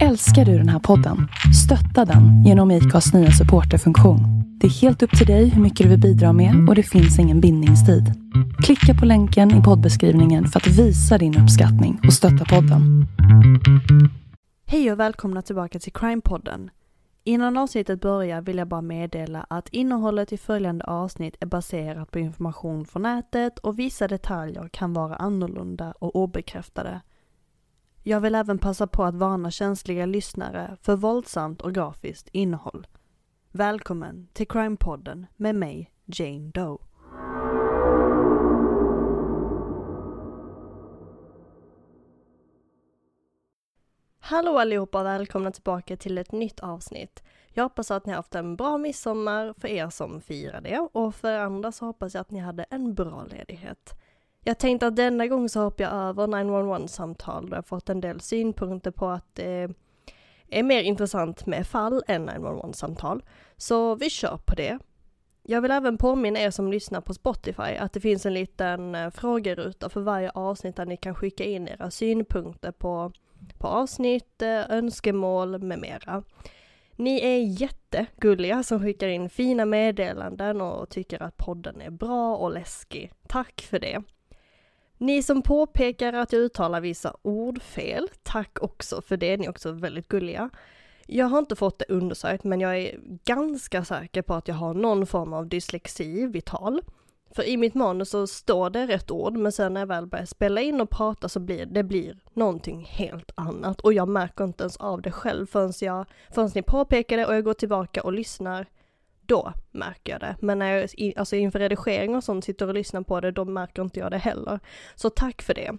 Älskar du den här podden? Stötta den genom IKAs nya supporterfunktion. Det är helt upp till dig hur mycket du vill bidra med och det finns ingen bindningstid. Klicka på länken i poddbeskrivningen för att visa din uppskattning och stötta podden. Hej och välkomna tillbaka till Crime-podden. Innan avsnittet börjar vill jag bara meddela att innehållet i följande avsnitt är baserat på information från nätet och vissa detaljer kan vara annorlunda och obekräftade. Jag vill även passa på att varna känsliga lyssnare för våldsamt och grafiskt innehåll. Välkommen till Crime-podden med mig, Jane Doe. Hallå allihopa och välkomna tillbaka till ett nytt avsnitt. Jag hoppas att ni har haft en bra midsommar för er som firar det och för andra så hoppas jag att ni hade en bra ledighet. Jag tänkte att denna gång så hoppar jag över 911-samtal då jag fått en del synpunkter på att det är mer intressant med fall än 911-samtal. Så vi kör på det. Jag vill även påminna er som lyssnar på Spotify att det finns en liten eh, frågeruta för varje avsnitt där ni kan skicka in era synpunkter på, på avsnitt, eh, önskemål med mera. Ni är jättegulliga som skickar in fina meddelanden och tycker att podden är bra och läskig. Tack för det! Ni som påpekar att jag uttalar vissa ord fel, tack också för det, ni är också väldigt gulliga. Jag har inte fått det undersökt men jag är ganska säker på att jag har någon form av dyslexi vid tal. För i mitt manus så står det rätt ord men sen när jag väl börjar spela in och prata så blir det blir någonting helt annat och jag märker inte ens av det själv förrän, jag, förrän ni påpekar det och jag går tillbaka och lyssnar då märker jag det. Men när jag alltså inför redigering och sånt sitter och lyssnar på det, då märker inte jag det heller. Så tack för det.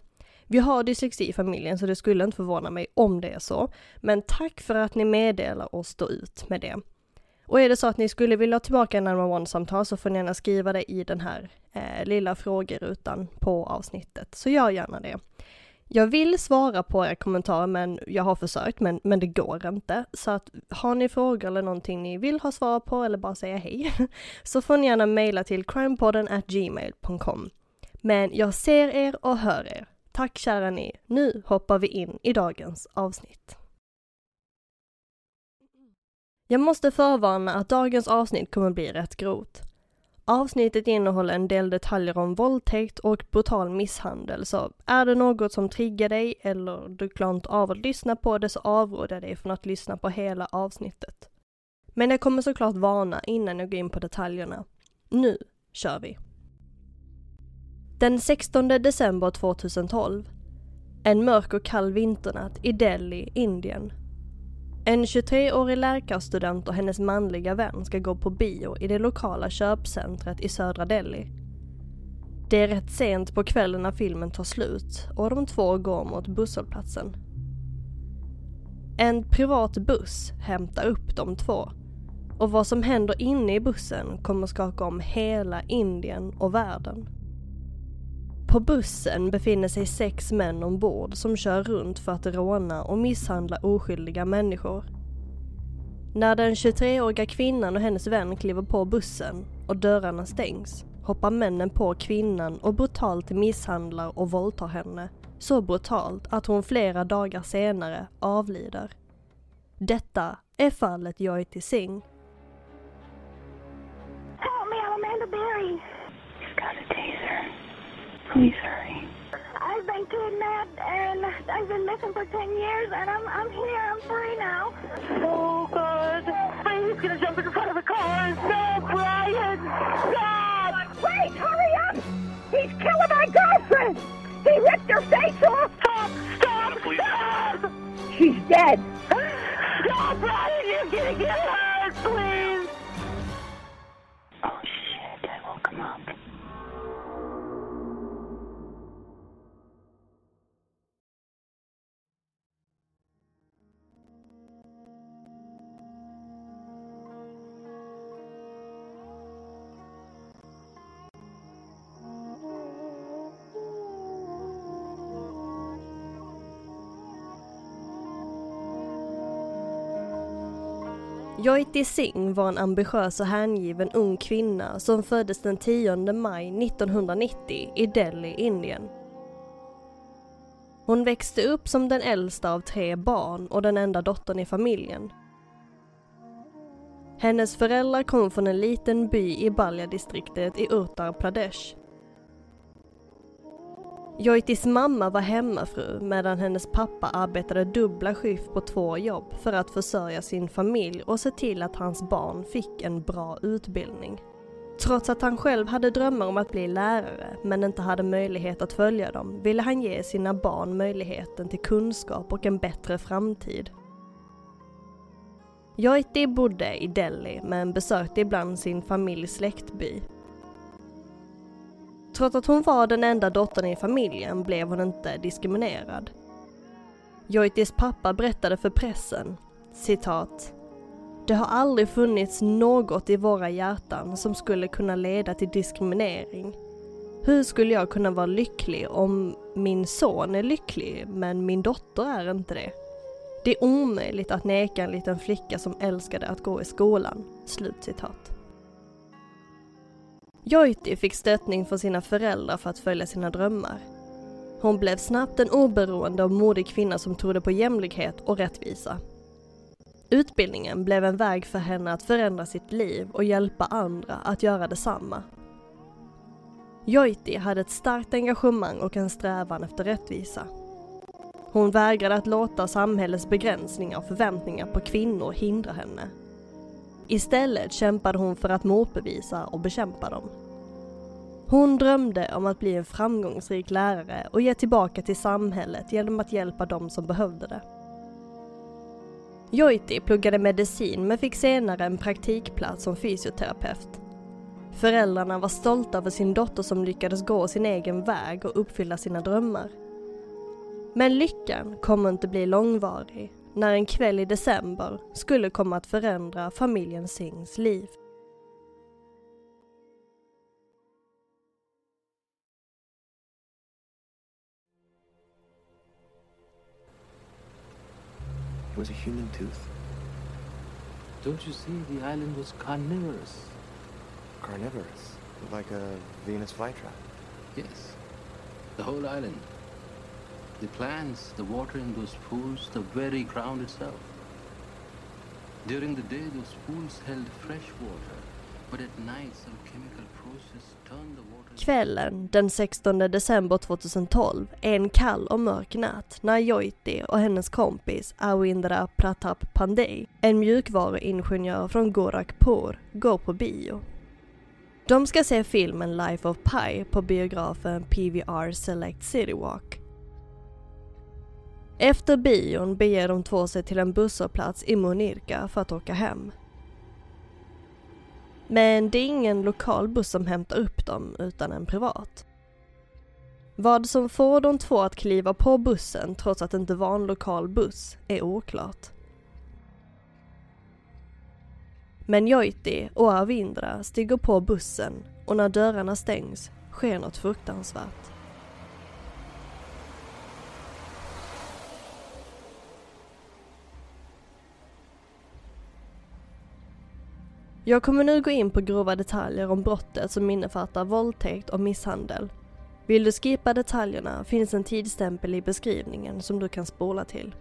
Vi har dyslexi i familjen så det skulle inte förvåna mig om det är så. Men tack för att ni meddelar och står ut med det. Och är det så att ni skulle vilja ha tillbaka en 911-samtal så får ni gärna skriva det i den här eh, lilla frågerutan på avsnittet. Så gör gärna det. Jag vill svara på era kommentarer men jag har försökt men, men det går inte. Så att har ni frågor eller någonting ni vill ha svar på eller bara säga hej så får ni gärna mejla till crimepodden at gmail.com. Men jag ser er och hör er. Tack kära ni. Nu hoppar vi in i dagens avsnitt. Jag måste förvarna att dagens avsnitt kommer bli rätt grovt. Avsnittet innehåller en del detaljer om våldtäkt och brutal misshandel, så är det något som triggar dig eller du klarar inte av att lyssna på det så avråder jag dig från att lyssna på hela avsnittet. Men jag kommer såklart varna innan jag går in på detaljerna. Nu kör vi! Den 16 december 2012. En mörk och kall vinternatt i Delhi, Indien en 23-årig läkarstudent och hennes manliga vän ska gå på bio i det lokala köpcentret i södra Delhi. Det är rätt sent på kvällen när filmen tar slut och de två går mot busshållplatsen. En privat buss hämtar upp de två och vad som händer inne i bussen kommer skaka om hela Indien och världen. På bussen befinner sig sex män ombord som kör runt för att råna och misshandla oskyldiga människor. När den 23-åriga kvinnan och hennes vän kliver på bussen och dörrarna stängs hoppar männen på kvinnan och brutalt misshandlar och våldtar henne. Så brutalt att hon flera dagar senare avlider. Detta är fallet Jyoti Singh. Help me, I'm Amanda Berry. You've got. Please hurry. I've been kidnapped and I've been missing for 10 years and I'm, I'm here. I'm free now. Oh, God. He's going to jump in front of the car. No, Brian. Stop. Wait, hurry up. He's killing my girlfriend. He ripped her face off. Stop. Stop. Stop. She's dead. No, Brian, you're going to get hurt. Please. Oh, Joyti Singh var en ambitiös och hängiven ung kvinna som föddes den 10 maj 1990 i Delhi, Indien. Hon växte upp som den äldsta av tre barn och den enda dottern i familjen. Hennes föräldrar kom från en liten by i Balja-distriktet i Uttar Pradesh. Joitis mamma var hemmafru medan hennes pappa arbetade dubbla skift på två jobb för att försörja sin familj och se till att hans barn fick en bra utbildning. Trots att han själv hade drömmar om att bli lärare men inte hade möjlighet att följa dem ville han ge sina barn möjligheten till kunskap och en bättre framtid. Joiti bodde i Delhi men besökte ibland sin familjs släktby. Trots att hon var den enda dottern i familjen blev hon inte diskriminerad. Joitis pappa berättade för pressen, citat det har aldrig funnits något i våra hjärtan som skulle kunna leda till diskriminering. Hur skulle jag kunna vara lycklig om min son är lycklig men min dotter är inte det? Det är omöjligt att neka en liten flicka som älskade att gå i skolan." Slutcitat. Joiti fick stöttning från sina föräldrar för att följa sina drömmar. Hon blev snabbt en oberoende och modig kvinna som trodde på jämlikhet och rättvisa. Utbildningen blev en väg för henne att förändra sitt liv och hjälpa andra att göra detsamma. Joiti hade ett starkt engagemang och en strävan efter rättvisa. Hon vägrade att låta samhällets begränsningar och förväntningar på kvinnor hindra henne. Istället kämpade hon för att motbevisa och bekämpa dem. Hon drömde om att bli en framgångsrik lärare och ge tillbaka till samhället genom att hjälpa dem som behövde det. Joiti pluggade medicin men fick senare en praktikplats som fysioterapeut. Föräldrarna var stolta över sin dotter som lyckades gå sin egen väg och uppfylla sina drömmar. Men lyckan kommer inte bli långvarig när en kväll i december skulle komma att förändra familjen Singhs liv. It was a human tooth. Don't you see? The island was carnivorous. Carnivorous. Like a Venus flytrap. Yes. The whole island. The plants, the water in those pools, the very ground itself. During the day, those pools held fresh water, but at night, some chemical process turned the water... Kvällen den 16 december 2012 är en kall och mörk natt när Joiti och hennes kompis Awindra Pratap Pandey, en mjukvaruingenjör från Gorakhpur, går på bio. De ska se filmen Life of Pi på biografen PVR Select City Walk. Efter bion beger de två sig till en busshållplats i Monirka för att åka hem. Men det är ingen lokal buss som hämtar upp dem utan en privat. Vad som får de två att kliva på bussen trots att det inte var en lokal buss är oklart. Men Joiti och Avindra stiger på bussen och när dörrarna stängs sker något fruktansvärt. Jag kommer nu gå in på grova detaljer om brottet som innefattar våldtäkt och misshandel. Vill du skippa detaljerna finns en tidsstämpel i beskrivningen som du kan spola till.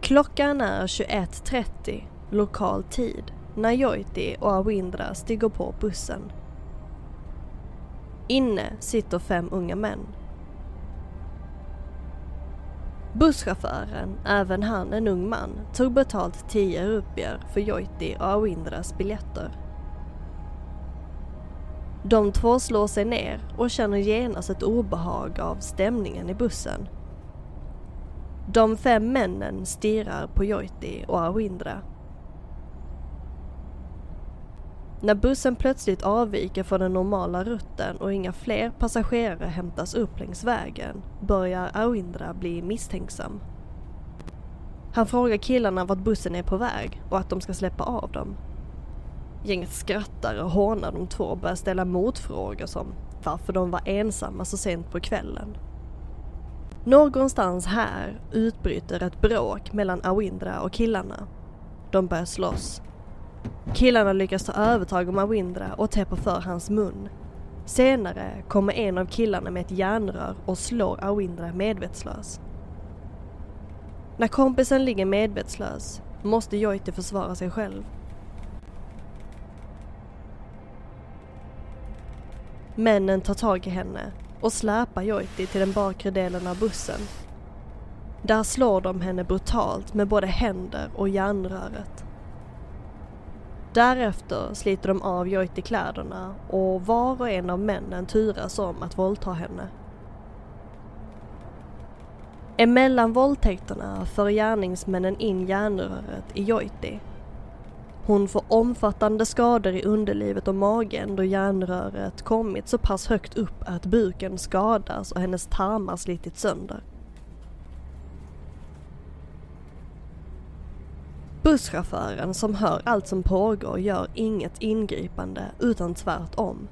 Klockan är 21.30 lokal tid när Joiti och Awindra stiger på bussen. Inne sitter fem unga män. Busschauffören, även han en ung man, tog betalt 10 rupier för Joiti och Awindras biljetter. De två slår sig ner och känner genast ett obehag av stämningen i bussen. De fem männen stirrar på Joiti och Awindra När bussen plötsligt avviker från den normala rutten och inga fler passagerare hämtas upp längs vägen börjar Awindra bli misstänksam. Han frågar killarna vart bussen är på väg och att de ska släppa av dem. Gänget skrattar och hånar de två och börjar ställa motfrågor som varför de var ensamma så sent på kvällen. Någonstans här utbryter ett bråk mellan Awindra och killarna. De börjar slåss. Killarna lyckas ta övertag om Awindra och täpper för hans mun. Senare kommer en av killarna med ett järnrör och slår Awindra medvetslös. När kompisen ligger medvetslös måste Jojti försvara sig själv. Männen tar tag i henne och släpar Jojti till den bakre delen av bussen. Där slår de henne brutalt med både händer och järnröret. Därefter sliter de av Jojti kläderna och var och en av männen turas om att våldta henne. Emellan våldtäkterna för gärningsmännen in järnröret i Jojti. Hon får omfattande skador i underlivet och magen då järnröret kommit så pass högt upp att buken skadas och hennes tarmar slitits sönder. Busschauffören som hör allt som pågår gör inget ingripande utan tvärtom.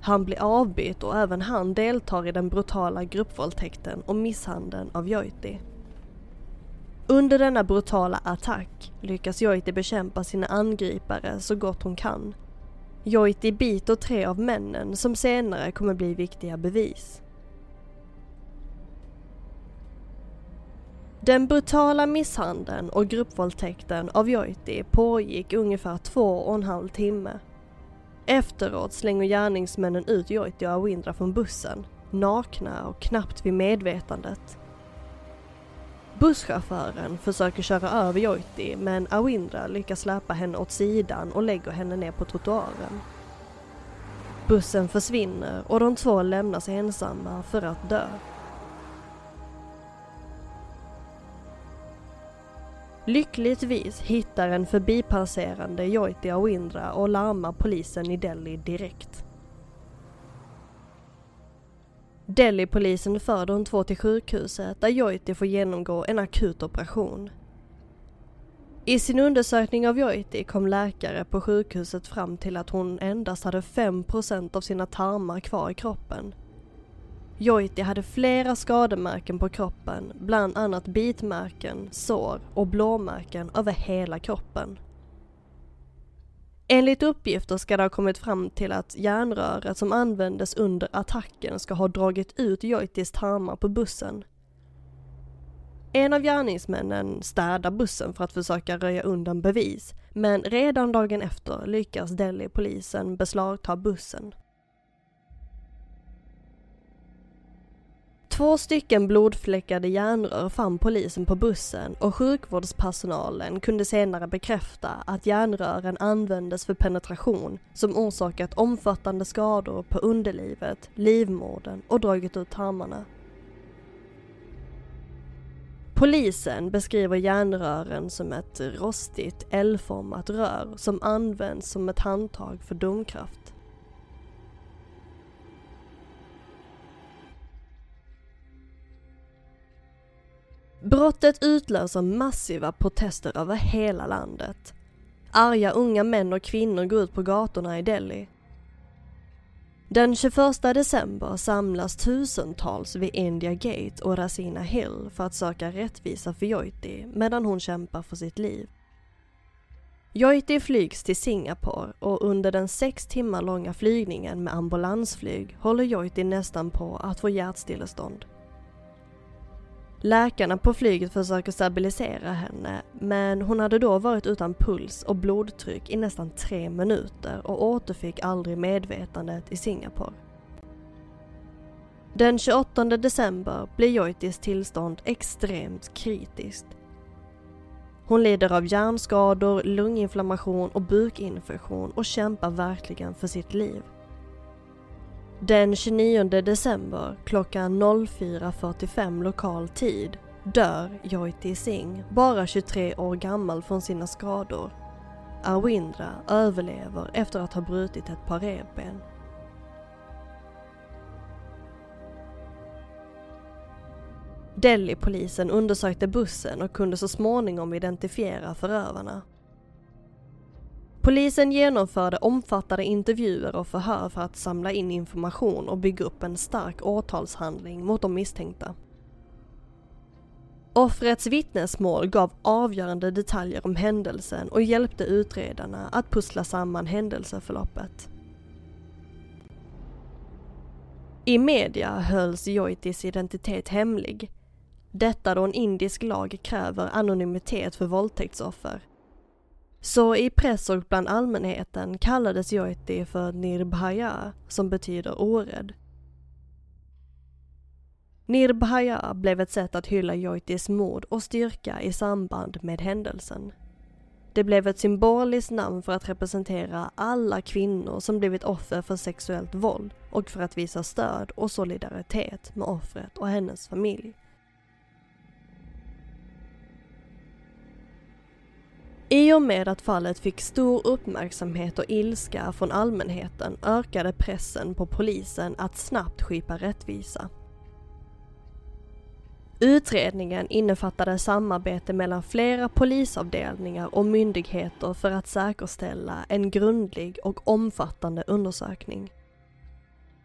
Han blir avbytt och även han deltar i den brutala gruppvåldtäkten och misshandeln av Joiti. Under denna brutala attack lyckas Joiti bekämpa sina angripare så gott hon kan. Joiti biter tre av männen som senare kommer bli viktiga bevis. Den brutala misshandeln och gruppvåldtäkten av Joiti pågick ungefär två och en halv timme. Efteråt slänger gärningsmännen ut Joiti och Awindra från bussen, nakna och knappt vid medvetandet. Busschauffören försöker köra över Joiti men Awindra lyckas släpa henne åt sidan och lägger henne ner på trottoaren. Bussen försvinner och de två lämnas ensamma för att dö. Lyckligtvis hittar en förbipasserande Jojti Awindra och larmar polisen i Delhi direkt. Delhi-polisen för de två till sjukhuset där Jojti får genomgå en akut operation. I sin undersökning av Jojti kom läkare på sjukhuset fram till att hon endast hade 5% av sina tarmar kvar i kroppen. Jojti hade flera skademärken på kroppen, bland annat bitmärken, sår och blåmärken över hela kroppen. Enligt uppgifter ska det ha kommit fram till att järnröret som användes under attacken ska ha dragit ut Jojtis tarmar på bussen. En av gärningsmännen städar bussen för att försöka röja undan bevis, men redan dagen efter lyckas Delhi-polisen beslagta bussen. Två stycken blodfläckade järnrör fann polisen på bussen och sjukvårdspersonalen kunde senare bekräfta att järnrören användes för penetration som orsakat omfattande skador på underlivet, livmodern och dragit ut tarmarna. Polisen beskriver järnrören som ett rostigt L-format rör som används som ett handtag för domkraft. Brottet utlöser massiva protester över hela landet. Arga unga män och kvinnor går ut på gatorna i Delhi. Den 21 december samlas tusentals vid India Gate och Rasina Hill för att söka rättvisa för Jojti medan hon kämpar för sitt liv. Jojti flygs till Singapore och under den sex timmar långa flygningen med ambulansflyg håller Jojti nästan på att få hjärtstillestånd. Läkarna på flyget försöker stabilisera henne men hon hade då varit utan puls och blodtryck i nästan tre minuter och återfick aldrig medvetandet i Singapore. Den 28 december blir Joitis tillstånd extremt kritiskt. Hon lider av hjärnskador, lunginflammation och bukinfektion och kämpar verkligen för sitt liv. Den 29 december klockan 04.45 lokal tid dör Jojti Singh, bara 23 år gammal från sina skador. Arwindra överlever efter att ha brutit ett par revben. Delhi-polisen undersökte bussen och kunde så småningom identifiera förövarna. Polisen genomförde omfattande intervjuer och förhör för att samla in information och bygga upp en stark åtalshandling mot de misstänkta. Offrets vittnesmål gav avgörande detaljer om händelsen och hjälpte utredarna att pussla samman händelseförloppet. I media hölls Joitis identitet hemlig. Detta då en indisk lag kräver anonymitet för våldtäktsoffer. Så i press och bland allmänheten kallades Joiti för Nirbhaya, som betyder orädd. Nirbhaya blev ett sätt att hylla Joitis mod och styrka i samband med händelsen. Det blev ett symboliskt namn för att representera alla kvinnor som blivit offer för sexuellt våld och för att visa stöd och solidaritet med offret och hennes familj. I och med att fallet fick stor uppmärksamhet och ilska från allmänheten ökade pressen på polisen att snabbt skipa rättvisa. Utredningen innefattade samarbete mellan flera polisavdelningar och myndigheter för att säkerställa en grundlig och omfattande undersökning.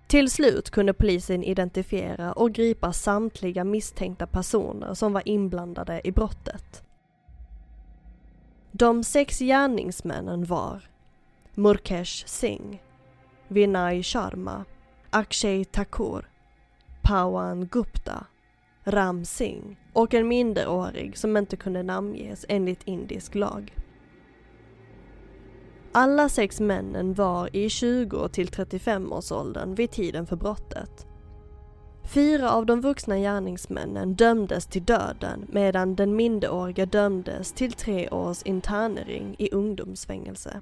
Till slut kunde polisen identifiera och gripa samtliga misstänkta personer som var inblandade i brottet. De sex gärningsmännen var Murkesh Singh, Vinay Sharma, Akshay Thakur, Pawan Gupta Ram Singh och en minderårig som inte kunde namnges enligt indisk lag. Alla sex männen var i 20 till 35 årsåldern vid tiden för brottet. Fyra av de vuxna gärningsmännen dömdes till döden medan den minderåriga dömdes till tre års internering i ungdomsfängelse.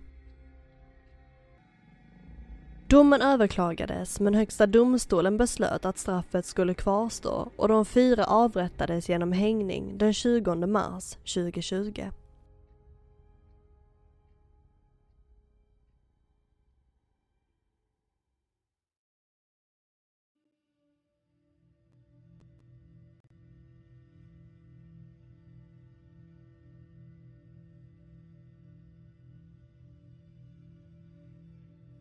Domen överklagades men Högsta domstolen beslöt att straffet skulle kvarstå och de fyra avrättades genom hängning den 20 mars 2020.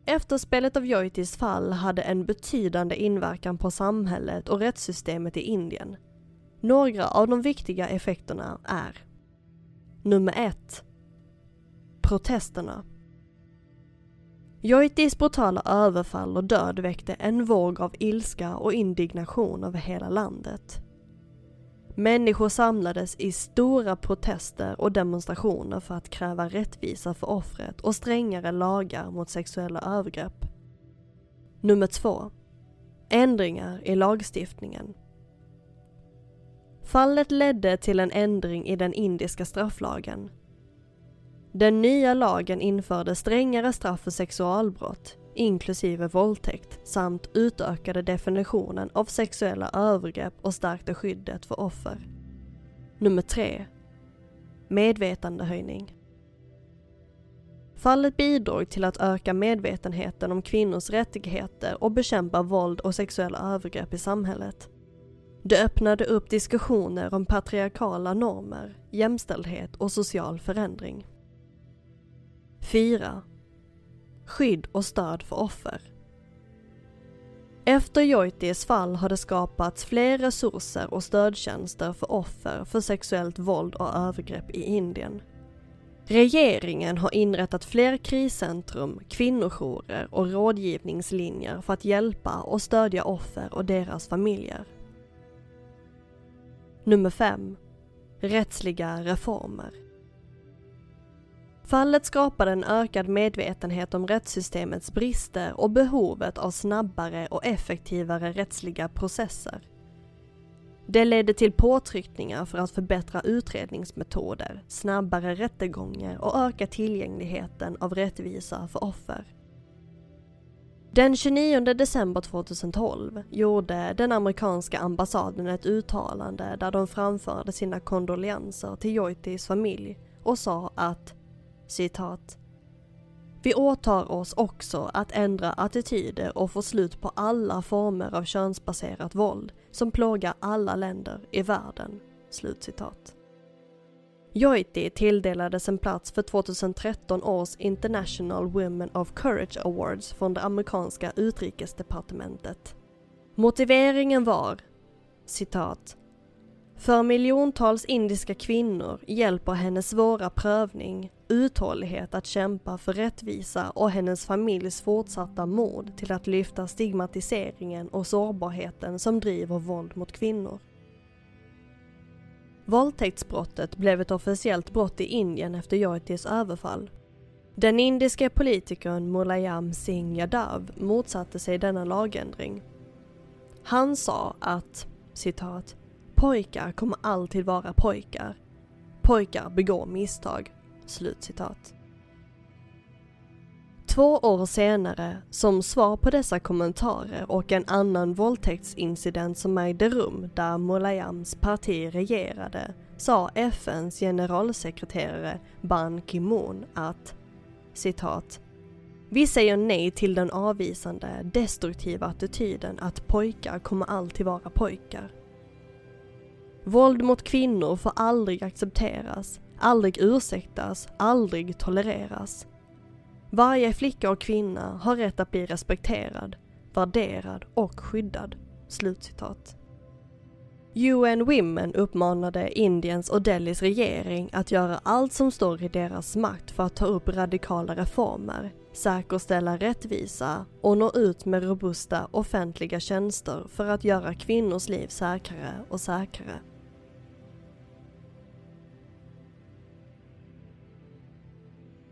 Efterspelet av Joitis fall hade en betydande inverkan på samhället och rättssystemet i Indien. Några av de viktiga effekterna är Nummer 1. Protesterna. Joitis brutala överfall och död väckte en våg av ilska och indignation över hela landet. Människor samlades i stora protester och demonstrationer för att kräva rättvisa för offret och strängare lagar mot sexuella övergrepp. Nummer två. Ändringar i lagstiftningen. Fallet ledde till en ändring i den indiska strafflagen. Den nya lagen införde strängare straff för sexualbrott, inklusive våldtäkt, samt utökade definitionen av sexuella övergrepp och stärkte skyddet för offer. Nummer 3. Medvetandehöjning. Fallet bidrog till att öka medvetenheten om kvinnors rättigheter och bekämpa våld och sexuella övergrepp i samhället. Det öppnade upp diskussioner om patriarkala normer, jämställdhet och social förändring. 4 skydd och stöd för offer. Efter Joitis fall har det skapats fler resurser och stödtjänster för offer för sexuellt våld och övergrepp i Indien. Regeringen har inrättat fler kriscentrum, kvinnojourer och rådgivningslinjer för att hjälpa och stödja offer och deras familjer. Nummer 5. Rättsliga reformer. Fallet skapade en ökad medvetenhet om rättssystemets brister och behovet av snabbare och effektivare rättsliga processer. Det ledde till påtryckningar för att förbättra utredningsmetoder, snabbare rättegångar och öka tillgängligheten av rättvisa för offer. Den 29 december 2012 gjorde den amerikanska ambassaden ett uttalande där de framförde sina kondolenser till Joitis familj och sa att citat. Vi åtar oss också att ändra attityder och få slut på alla former av könsbaserat våld som plågar alla länder i världen. Slutcitat. Joiti tilldelades en plats för 2013 års International Women of Courage Awards från det amerikanska utrikesdepartementet. Motiveringen var citat för miljontals indiska kvinnor hjälper hennes svåra prövning, uthållighet att kämpa för rättvisa och hennes familjs fortsatta mod till att lyfta stigmatiseringen och sårbarheten som driver våld mot kvinnor. Våldtäktsbrottet blev ett officiellt brott i Indien efter Joitis överfall. Den indiske politikern Mulayam Singh Yadav motsatte sig denna lagändring. Han sa att, citat, pojkar kommer alltid vara pojkar. Pojkar begår misstag. Slutcitat. Två år senare, som svar på dessa kommentarer och en annan våldtäktsincident som ägde rum där Mulayams parti regerade, sa FNs generalsekreterare Ban Ki-Moon att citat vi säger nej till den avvisande, destruktiva attityden att pojkar kommer alltid vara pojkar. Våld mot kvinnor får aldrig accepteras, aldrig ursäktas, aldrig tolereras. Varje flicka och kvinna har rätt att bli respekterad, värderad och skyddad." Slutcitat. UN Women uppmanade Indiens och Delhis regering att göra allt som står i deras makt för att ta upp radikala reformer, säkerställa rättvisa och nå ut med robusta offentliga tjänster för att göra kvinnors liv säkrare och säkrare.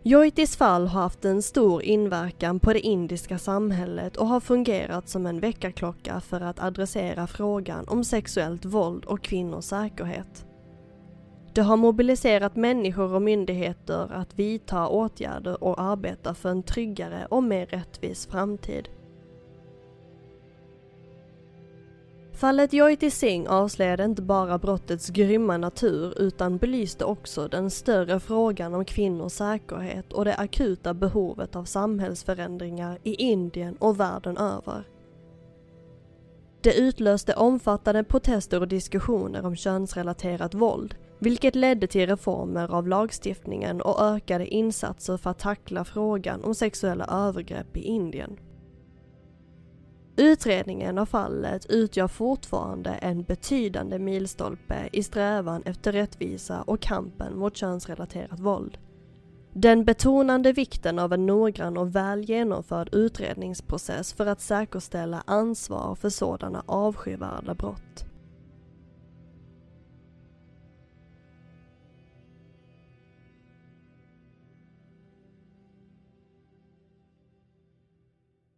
Joitis fall har haft en stor inverkan på det indiska samhället och har fungerat som en väckarklocka för att adressera frågan om sexuellt våld och kvinnors säkerhet. Det har mobiliserat människor och myndigheter att vidta åtgärder och arbeta för en tryggare och mer rättvis framtid. Fallet Jyoti Singh avslöjade inte bara brottets grymma natur utan belyste också den större frågan om kvinnors säkerhet och det akuta behovet av samhällsförändringar i Indien och världen över. Det utlöste omfattande protester och diskussioner om könsrelaterat våld, vilket ledde till reformer av lagstiftningen och ökade insatser för att tackla frågan om sexuella övergrepp i Indien. Utredningen av fallet utgör fortfarande en betydande milstolpe i strävan efter rättvisa och kampen mot könsrelaterat våld. Den betonande vikten av en noggrann och väl genomförd utredningsprocess för att säkerställa ansvar för sådana avskyvärda brott.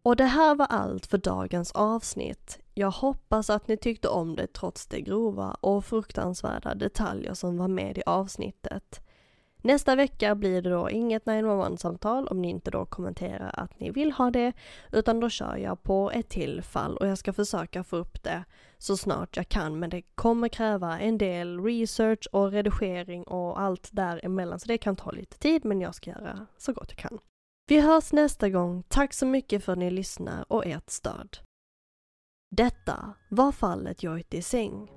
Och det här var allt för dagens avsnitt. Jag hoppas att ni tyckte om det trots de grova och fruktansvärda detaljer som var med i avsnittet. Nästa vecka blir det då inget 911-samtal om ni inte då kommenterar att ni vill ha det, utan då kör jag på ett till fall och jag ska försöka få upp det så snart jag kan, men det kommer kräva en del research och redigering och allt däremellan, så det kan ta lite tid, men jag ska göra så gott jag kan. Vi hörs nästa gång. Tack så mycket för att ni lyssnar och ert stöd. Detta var fallet Jyoti Singh.